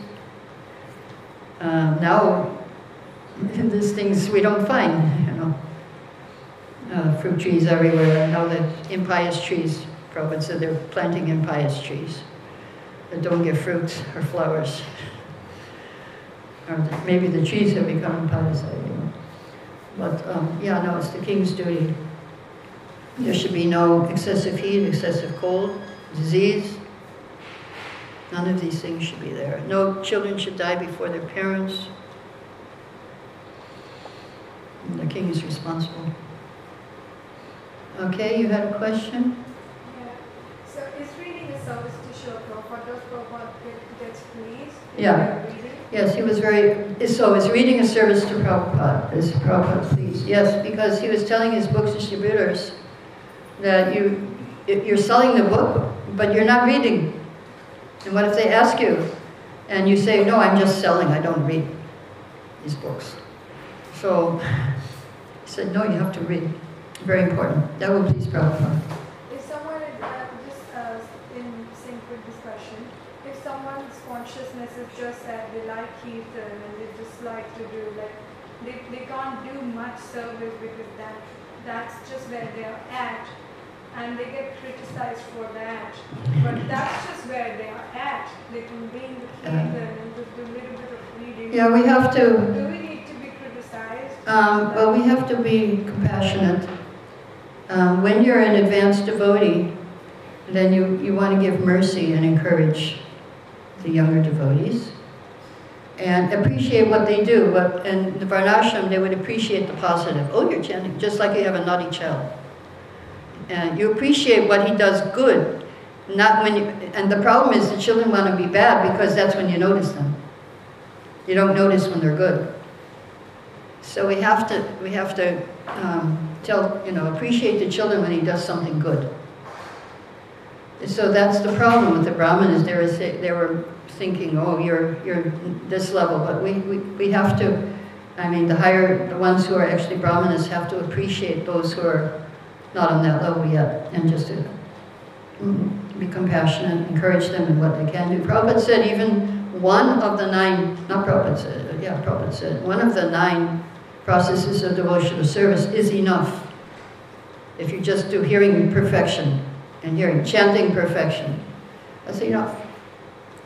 Uh, now, these things we don't find, you know. Uh, fruit trees everywhere. Now the impious trees, Prabhupada said they're planting impious trees that don't give fruits or flowers. Or maybe the trees have become impious, I don't know. But um, yeah, no, it's the king's duty. There should be no excessive heat, excessive cold, disease. None of these things should be there. No children should die before their parents. And the king is responsible. Okay, you had a question? Yeah. So is reading a service to show Prabhupada, does Prabhupada get- gets pleased? Yeah. Yes, he was very, so is reading a service to Prabhupada, is Prabhupada pleased? Yes, because he was telling his book distributors that you, you're selling the book, but you're not reading. And what if they ask you, and you say, no, I'm just selling, I don't read these books. So he said, no, you have to read. Very important. That will please Prabhupada. If someone uh, just uh, in sync with this question, if someone's consciousness is just that they like Kirtan and they just like to do like, they, they can't do much service because that, that's just where they're at and they get criticized for that. But that's just where they are at. They can be in the Kirtan and just do a little bit of reading. Yeah, we have to, Do we need to be criticized? Um, well, we have to be compassionate. Um, when you're an advanced devotee, then you, you want to give mercy and encourage the younger devotees and appreciate what they do. But in the Varnashram, they would appreciate the positive. Oh, you're chanting, just like you have a naughty child. And you appreciate what he does good, not when you, and the problem is the children want to be bad because that's when you notice them. You don't notice when they're good. So we have to, we have to um, tell, you know, appreciate the children when he does something good. So that's the problem with the Brahmanas. They were, they were thinking, oh, you're, you're this level, but we, we, we have to, I mean, the higher, the ones who are actually Brahmanas have to appreciate those who are not on that level yet, and just to mm, be compassionate, encourage them in what they can do. Prabhupada said even one of the nine, not Prabhupada said, yeah, Prabhupada said, one of the nine processes of devotional service is enough. If you just do hearing perfection and hearing chanting perfection, that's enough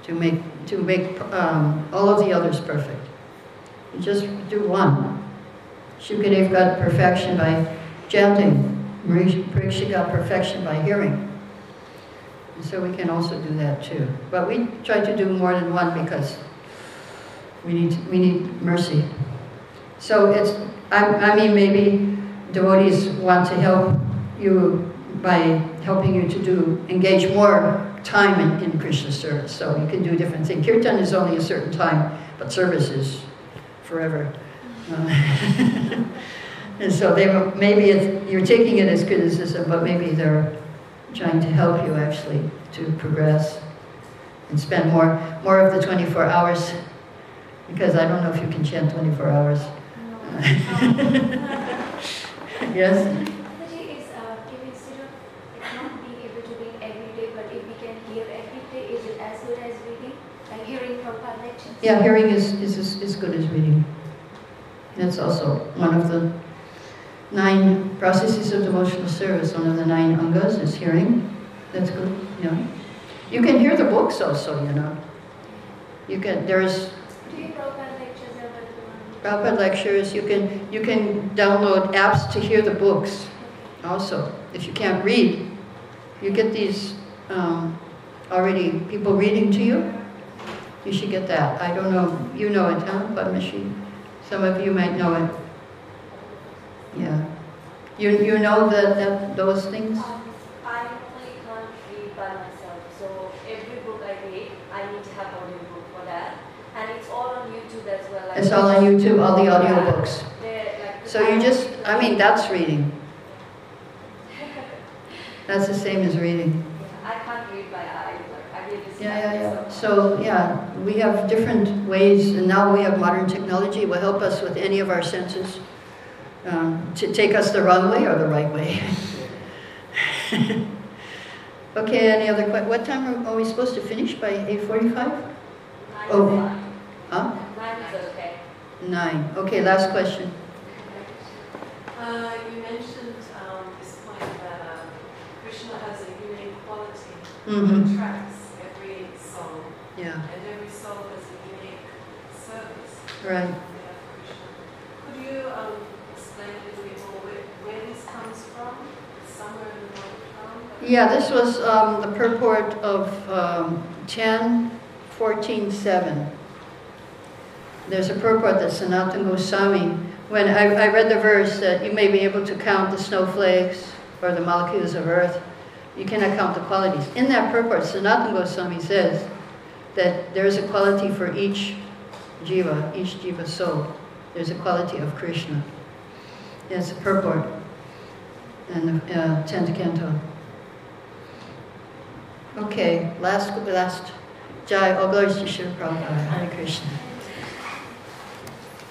to make to make um, all of the others perfect. You just do one. Shukadev got perfection by chanting. Parikshit got perfection by hearing. And so we can also do that too. But we try to do more than one because we need we need mercy. So it's I, I mean maybe devotees want to help you by helping you to do engage more time in, in Krishna service. So you can do different things. Kirtan is only a certain time, but service is forever. Uh, and so they will- maybe it's, you're taking it as criticism, but maybe they're trying to help you actually to progress and spend more more of the 24 hours. Because I don't know if you can chant 24 hours. yes. Mataji is uh, if instead of like, not being able to read every day, but if we can hear every day, is it as good as reading? Hearing Yeah, hearing is, is as, as good as reading. That's also one of the nine processes of devotional service. One of the nine angas is hearing. That's good, yeah. You can hear the books also, you know. You can, there's? Prabhupada lectures, you can, you can download apps to hear the books also. If you can't read, you get these um, already people reading to you. You should get that. I don't know, you know it, huh, Padmashi? Some of you might know it. You, you know the, the those things? Um, I only can't read by myself, so every book I read, I need to have audiobook for that. And it's all on YouTube as well. Like it's all on YouTube, all the audiobooks. Like so you just, I mean, that's reading. that's the same as reading. Yeah, I can't read by eye. Like, read yeah, yeah, yeah. So, yeah, we have different ways, and now we have modern technology will help us with any of our senses um, to take us the wrong way or the right way. okay, any other que- What time are- we supposed to finish? By 8:45? Nine Oh. Huh? Nine is okay. Nine. Okay, last question. Uh, you mentioned um, this point that uh, Krishna has a unique quality Mm-hmm. that attracts every soul, Yeah, and every soul has a unique service right. Could you um, Yeah, this was um, the purport of um, 10, 14, 7. There's a purport that Sanatana Goswami, when I, I read the verse that you may be able to count the snowflakes or the molecules of earth, you cannot count the qualities. In that purport, Sanatana Goswami says that there is a quality for each jiva, each jiva soul. There's a quality of Krishna. A purport and the uh, 10th canto. Okay, last, last. Jai, all glories to Shri Prabhupada. Hare Krishna.